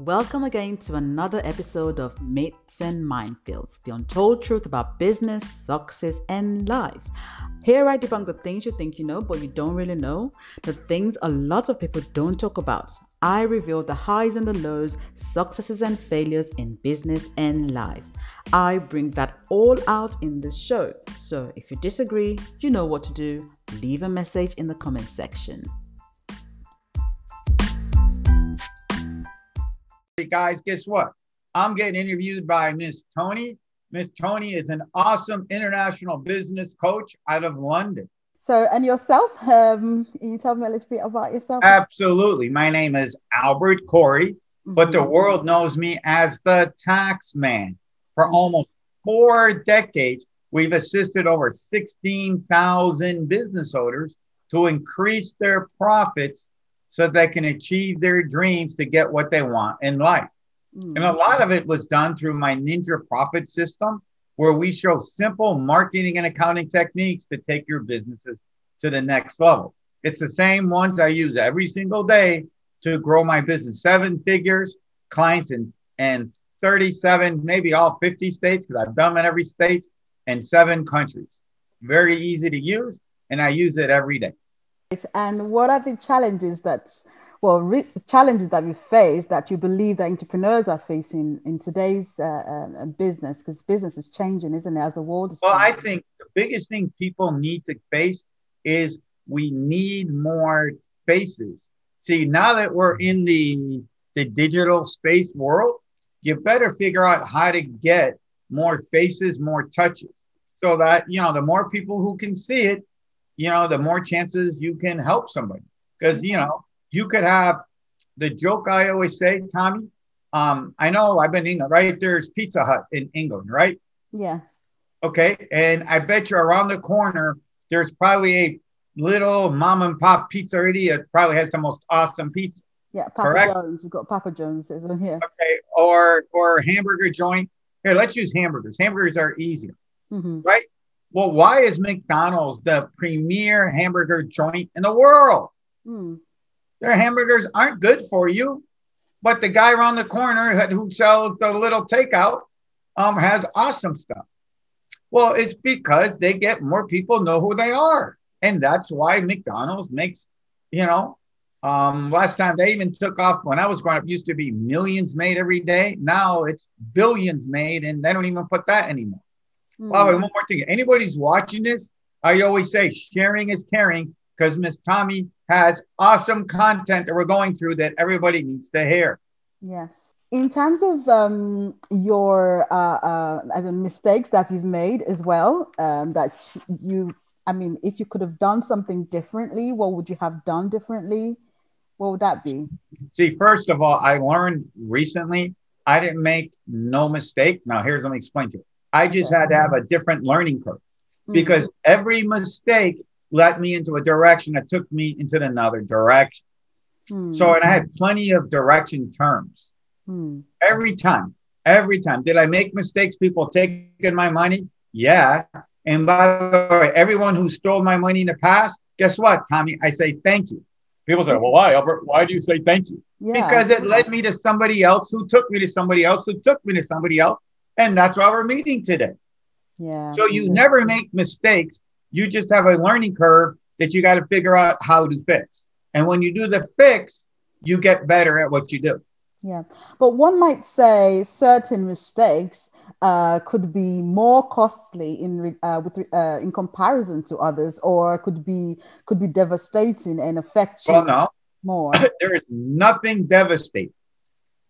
Welcome again to another episode of Myths and Minefields, the untold truth about business, success, and life. Here I debunk the things you think you know, but you don't really know, the things a lot of people don't talk about. I reveal the highs and the lows, successes and failures in business and life. I bring that all out in this show. So if you disagree, you know what to do. Leave a message in the comment section. Guys, guess what? I'm getting interviewed by Miss Tony. Miss Tony is an awesome international business coach out of London. So, and yourself, um, can you tell me a little bit about yourself? Absolutely. My name is Albert Corey, but the mm-hmm. world knows me as the tax man. For mm-hmm. almost four decades, we've assisted over 16,000 business owners to increase their profits so they can achieve their dreams to get what they want in life. Mm-hmm. And a lot of it was done through my Ninja Profit system, where we show simple marketing and accounting techniques to take your businesses to the next level. It's the same ones I use every single day to grow my business seven figures, clients in, and 37, maybe all 50 states, because I've done them in every state and seven countries. Very easy to use, and I use it every day. And what are the challenges that, well, re- challenges that you face that you believe that entrepreneurs are facing in today's uh, uh, business? Because business is changing, isn't it? As the world is. Well, changing. I think the biggest thing people need to face is we need more faces. See, now that we're in the the digital space world, you better figure out how to get more faces, more touches, so that you know the more people who can see it, you know, the more chances you can help somebody. Because, you know, you could have the joke I always say, Tommy. Um, I know I've been in England, right? There's Pizza Hut in England, right? Yeah. Okay. And I bet you around the corner, there's probably a little mom and pop pizzeria that probably has the most awesome pizza. Yeah, Papa Correct? John's. We've got Papa John's as well here. Okay. Or or hamburger joint. Here, let's use hamburgers. Hamburgers are easier. Mm-hmm. Right? Well, why is McDonald's the premier hamburger joint in the world? Hmm. Their hamburgers aren't good for you, but the guy around the corner who sells the little takeout um, has awesome stuff. Well, it's because they get more people know who they are. And that's why McDonald's makes, you know, um, last time they even took off when I was growing up, used to be millions made every day. Now it's billions made, and they don't even put that anymore. Mm. Way, one more thing. Anybody's watching this, I always say sharing is caring because Miss Tommy has awesome content that we're going through that everybody needs to hear. Yes. In terms of um, your uh, uh, mistakes that you've made as well, um, that you, I mean, if you could have done something differently, what would you have done differently? What would that be? See, first of all, I learned recently I didn't make no mistake. Now, here's let me explain to you. I just had to have a different learning curve mm-hmm. because mm-hmm. every mistake led me into a direction that took me into another direction. Mm-hmm. So, and I had plenty of direction terms mm-hmm. every time. Every time. Did I make mistakes? People taking my money? Yeah. And by the way, everyone who stole my money in the past, guess what, Tommy? I say thank you. People say, well, why, Albert? Why do you say thank you? Yeah. Because it led me to somebody else who took me to somebody else who took me to somebody else and that's why we're meeting today. Yeah. So you never make mistakes. You just have a learning curve that you got to figure out how to fix. And when you do the fix, you get better at what you do. Yeah. But one might say certain mistakes uh, could be more costly in uh, with uh, in comparison to others, or could be could be devastating and affect you well, no. more. there is nothing devastating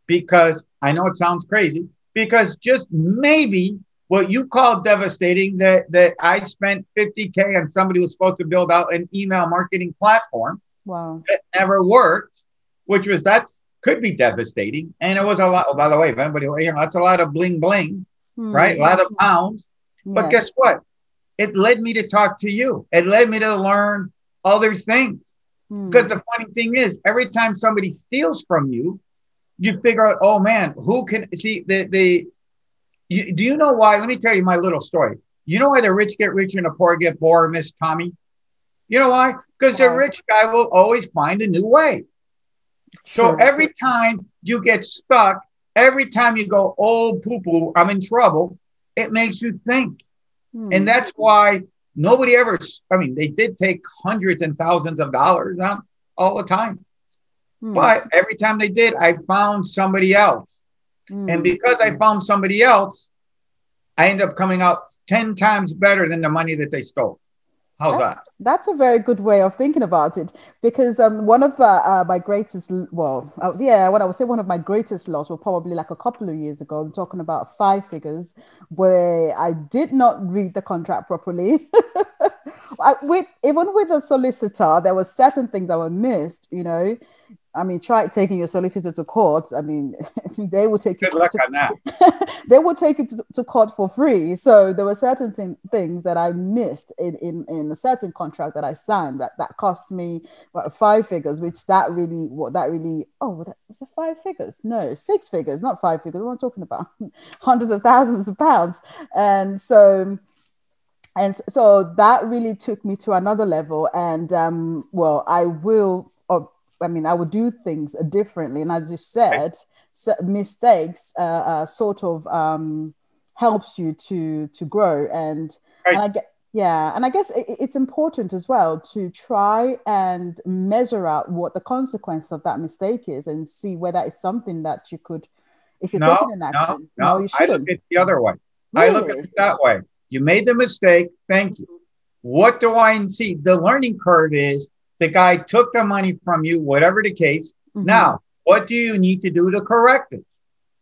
because I know it sounds crazy, because just maybe what you call devastating that that I spent 50k on somebody who's supposed to build out an email marketing platform. Wow. That never worked, which was that's could be devastating. And it was a lot. Oh, by the way, if anybody, you know, that's a lot of bling bling, mm-hmm. right? A lot of pounds. Yes. But guess what? It led me to talk to you. It led me to learn other things. Hmm. Because mm. the funny thing is, every time somebody steals from you, you figure out, oh man, who can see the the you, do you know why? Let me tell you my little story. You know why the rich get richer and the poor get poor, Miss Tommy? You know why? Because the rich guy will always find a new way. So every time you get stuck, every time you go, oh, poo poo, I'm in trouble, it makes you think. Hmm. And that's why nobody ever, I mean, they did take hundreds and thousands of dollars out all the time. Hmm. But every time they did, I found somebody else. Hmm. And because I found somebody else, I end up coming out 10 times better than the money that they stole. How's that's, that? That's a very good way of thinking about it because um, one of uh, uh, my greatest, well, uh, yeah, what I would say one of my greatest loss was probably like a couple of years ago. I'm talking about five figures where I did not read the contract properly. I, with even with a solicitor, there were certain things that were missed, you know, I mean, try taking your solicitor to court. I mean, they will take Good you. luck to, on that. they will take you to, to, court for free. So there were certain thing, things that I missed in, in in a certain contract that I signed that that cost me five figures. Which that really what that really oh was it five figures? No, six figures, not five figures. What am I talking about? Hundreds of thousands of pounds. And so and so that really took me to another level. And um, well, I will I mean, I would do things differently. And as you said, so mistakes uh, uh, sort of um, helps you to to grow. And, right. and I get yeah, and I guess it, it's important as well to try and measure out what the consequence of that mistake is, and see whether it's something that you could, if you're no, taking an action. No, no, no you shouldn't. I look at it the other way. Really? I look at it that way. You made the mistake. Thank you. What do I see? The learning curve is the guy took the money from you, whatever the case. Mm-hmm. Now, what do you need to do to correct it?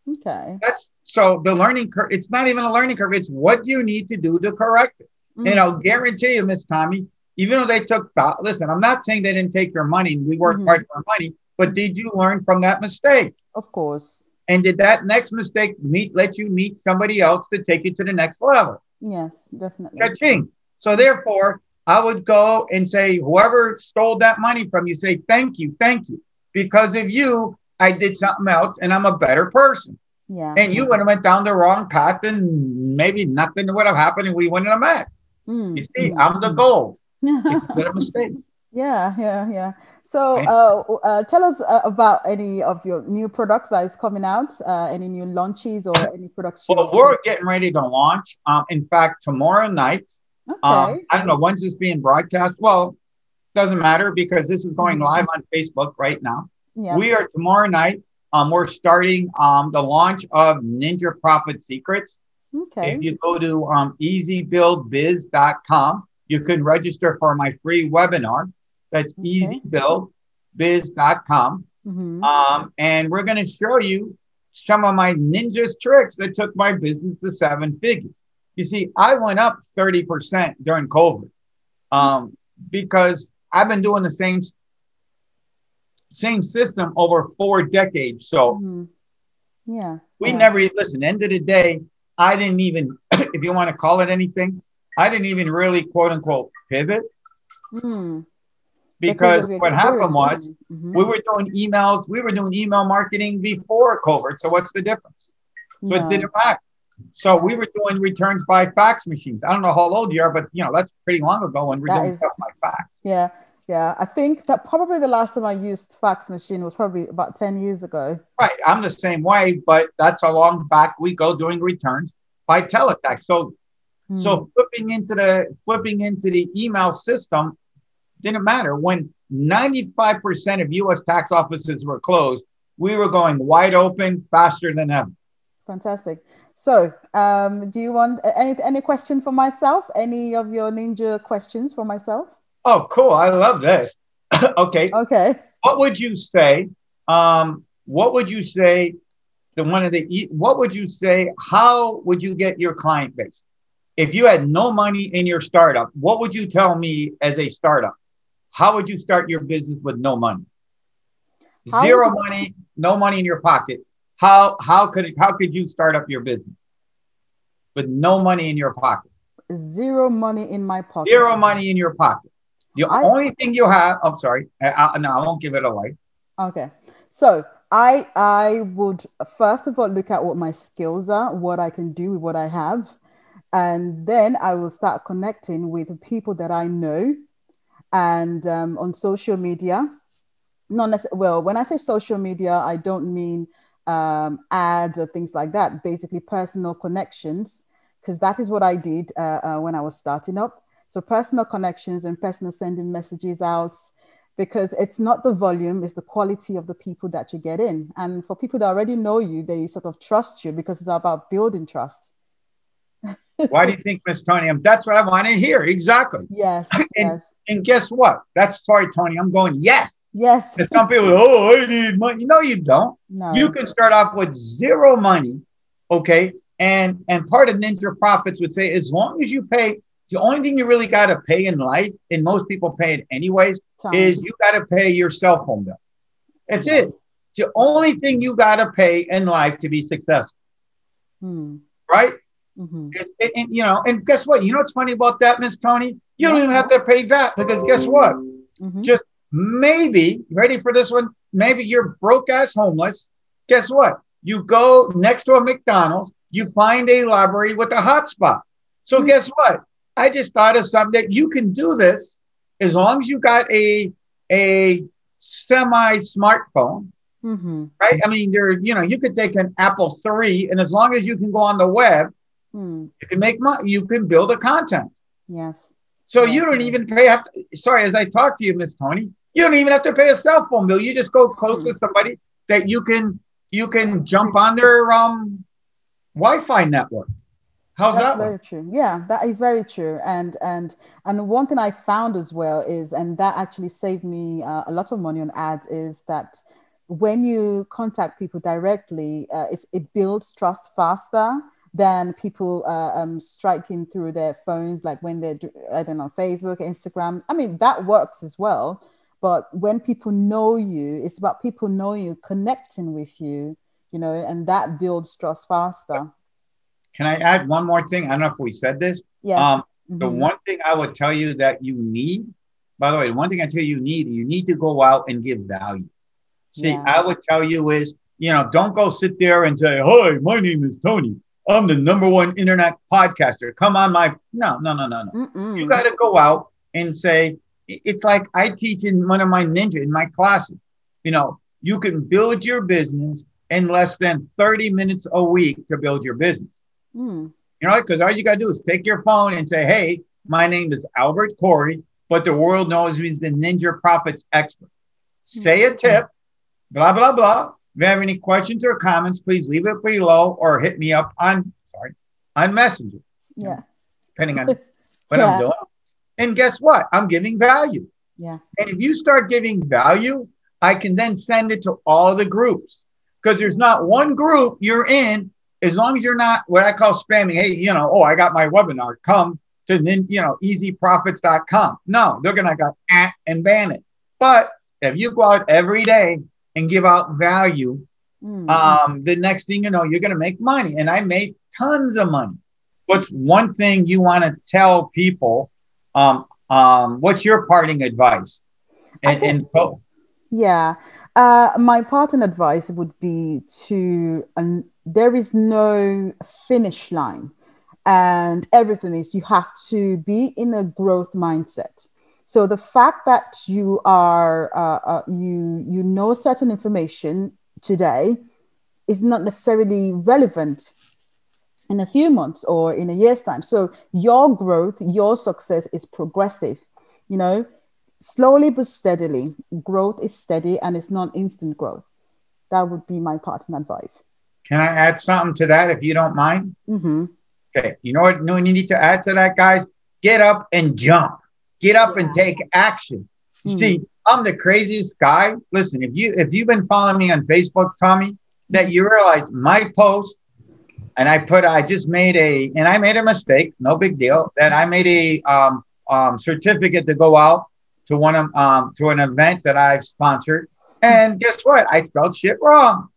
Okay. That's so the learning curve, it's not even a learning curve, it's what you need to do to correct it. Mm-hmm. And I'll guarantee you, Miss Tommy, even though they took, listen, I'm not saying they didn't take your money, we worked mm-hmm. hard for money, but did you learn from that mistake? Of course. And did that next mistake meet let you meet somebody else to take you to the next level? Yes, definitely. Catching. So therefore, I would go and say, whoever stole that money from you, say, thank you, thank you. Because of you, I did something else and I'm a better person. Yeah. And you would have went down the wrong path and maybe nothing would have happened and we wouldn't have met. Mm. You see, mm. I'm the gold. it's a mistake. Yeah, yeah, yeah. So, uh, uh, tell us uh, about any of your new products that is coming out, uh, any new launches or any products. Well, we're getting ready to launch. Um, in fact, tomorrow night, Okay. Um, I don't know when's this being broadcast. Well, doesn't matter because this is going mm-hmm. live on Facebook right now. Yeah. We are tomorrow night. Um, we're starting um, the launch of Ninja Profit Secrets. Okay. If you go to um, easybuildbiz.com, you can register for my free webinar. That's okay. easybuildbiz.com. Mm-hmm. Um, and we're going to show you some of my ninjas tricks that took my business to seven figures. You see, I went up 30% during COVID um, because I've been doing the same same system over four decades. So mm-hmm. yeah. We yeah. never listen, end of the day, I didn't even, if you want to call it anything, I didn't even really quote unquote pivot. Mm. Because, what happened was mm-hmm. we were doing emails, we were doing email marketing before COVID. So what's the difference? So it didn't matter. So we were doing returns by fax machines. I don't know how old you are, but you know that's pretty long ago when we're that doing is, stuff by fax. Yeah, yeah. I think that probably the last time I used fax machine was probably about ten years ago. Right. I'm the same way, but that's how long back we go doing returns by teletext. So, hmm. so flipping into the flipping into the email system didn't matter when 95% of U.S. tax offices were closed. We were going wide open, faster than ever. Fantastic. So, um, do you want any any question for myself? Any of your ninja questions for myself? Oh, cool! I love this. okay. Okay. What would you say? Um, what would you say? The one of the what would you say? How would you get your client base? If you had no money in your startup, what would you tell me as a startup? How would you start your business with no money? How Zero money, no money in your pocket. How how could how could you start up your business with no money in your pocket? Zero money in my pocket. Zero money in your pocket. The I, only thing you have. I'm sorry. I, I, no, I won't give it away. Okay. So I I would first of all look at what my skills are, what I can do with what I have, and then I will start connecting with people that I know, and um, on social media, Not necessarily. Well, when I say social media, I don't mean um, ads or things like that. Basically, personal connections, because that is what I did uh, uh, when I was starting up. So personal connections and personal sending messages out because it's not the volume, it's the quality of the people that you get in. And for people that already know you, they sort of trust you because it's about building trust. Why do you think, Miss Tony? That's what I want to hear. Exactly. Yes. And, yes. and guess what? That's sorry, Tony. I'm going, yes. Yes. And some people, oh, I need money. No, you don't. No. You can start off with zero money. Okay. And and part of Ninja Profits would say, as long as you pay, the only thing you really got to pay in life, and most people pay it anyways, Time. is you got to pay your cell phone bill. That's yes. it. The only thing you got to pay in life to be successful. Hmm. Right? Mm-hmm. And, and, you know, and guess what? You know what's funny about that, Miss Tony? You don't even have to pay that because guess what? Mm-hmm. Just maybe, ready for this one? Maybe you're broke ass homeless. Guess what? You go next to a McDonald's, you find a library with a hotspot. So mm-hmm. guess what? I just thought of something that you can do this as long as you got a a semi smartphone. Mm-hmm. Right? I mean, there, you know, you could take an Apple 3, and as long as you can go on the web, mm. you can make money, you can build a content. Yes. So you don't even pay. Have to, sorry, as I talk to you, Miss Tony, you don't even have to pay a cell phone bill. You just go close mm. to somebody that you can you can jump on their um Wi-Fi network. How's That's that? Very true. Yeah, that is very true. And and and one thing I found as well is, and that actually saved me uh, a lot of money on ads, is that when you contact people directly, uh, it builds trust faster than people uh, um, striking through their phones, like when they're I don't know Facebook, Instagram. I mean that works as well. But when people know you, it's about people knowing you, connecting with you, you know, and that builds trust faster. Can I add one more thing? I don't know if we said this. Yeah. Um, mm-hmm. The one thing I would tell you that you need, by the way, the one thing I tell you you need, you need to go out and give value. See, yeah. I would tell you is, you know, don't go sit there and say, "Hi, my name is Tony. I'm the number one internet podcaster. Come on, my no, no, no, no, no. Mm-mm. You got to go out and say, it's like I teach in one of my ninja in my classes. You know, you can build your business in less than 30 minutes a week to build your business. Mm. You know, because all you got to do is take your phone and say, hey, my name is Albert Corey, but the world knows me as the Ninja Profits expert. Say a tip, blah, blah, blah. If you have any questions or comments, please leave it below or hit me up on, sorry, on Messenger. Yeah. Depending on what yeah. I'm doing. And guess what? I'm giving value. Yeah. And if you start giving value, I can then send it to all the groups because there's not one group you're in as long as you're not what I call spamming. Hey, you know, oh, I got my webinar. Come to then you know easyprofits.com. No, they're gonna go at and ban it. But if you go out every day and give out value, mm-hmm. um, the next thing you know, you're gonna make money. And I make tons of money. What's one thing you want to tell people um, um, what's your parting advice? And, think, and yeah, uh, my parting advice would be to um, there is no finish line, and everything is you have to be in a growth mindset. So the fact that you are uh, uh, you you know certain information today is not necessarily relevant in a few months or in a year's time. So your growth, your success is progressive, you know, slowly but steadily. Growth is steady and it's not instant growth. That would be my parting advice. Can I add something to that if you don't mind? Mm-hmm. Okay. You know what No, you need to add to that, guys? Get up and jump. Get up yeah. and take action. Mm-hmm. See, I'm the craziest guy. Listen, if you if you've been following me on Facebook, Tommy, that you realize my post and I put I just made a and I made a mistake, no big deal. That I made a um, um, certificate to go out to one of um, to an event that I've sponsored, and guess what? I spelled shit wrong.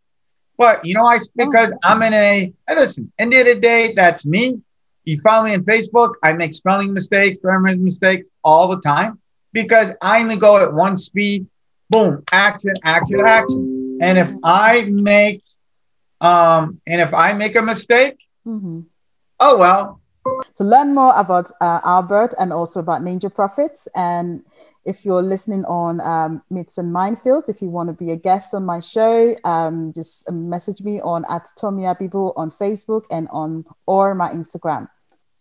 But you know, I because I'm in a listen. End of the day, that's me. You follow me on Facebook. I make spelling mistakes, grammar mistakes all the time because I only go at one speed. Boom, action, action, action. And if I make um, and if I make a mistake, mm-hmm. oh well, To learn more about uh, Albert and also about Ninja Profits, and if you're listening on um, Myths and Minefields, if you want to be a guest on my show, um, just message me on at Tomi Abibu on Facebook and on or my Instagram.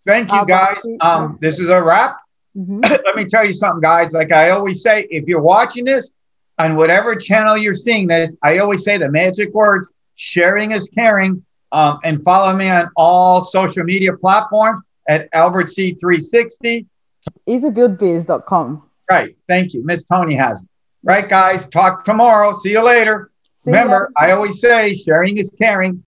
Thank you, guys. Um, this is a wrap. Mm-hmm. Let me tell you something, guys. Like I always say, if you're watching this on whatever channel you're seeing this, I always say the magic words: sharing is caring. Um, and follow me on all social media platforms at Albert C360. EasyBuildBiz.com. Right. Thank you. Miss Tony has it. Right, guys. Talk tomorrow. See you later. See Remember. I always say sharing is caring.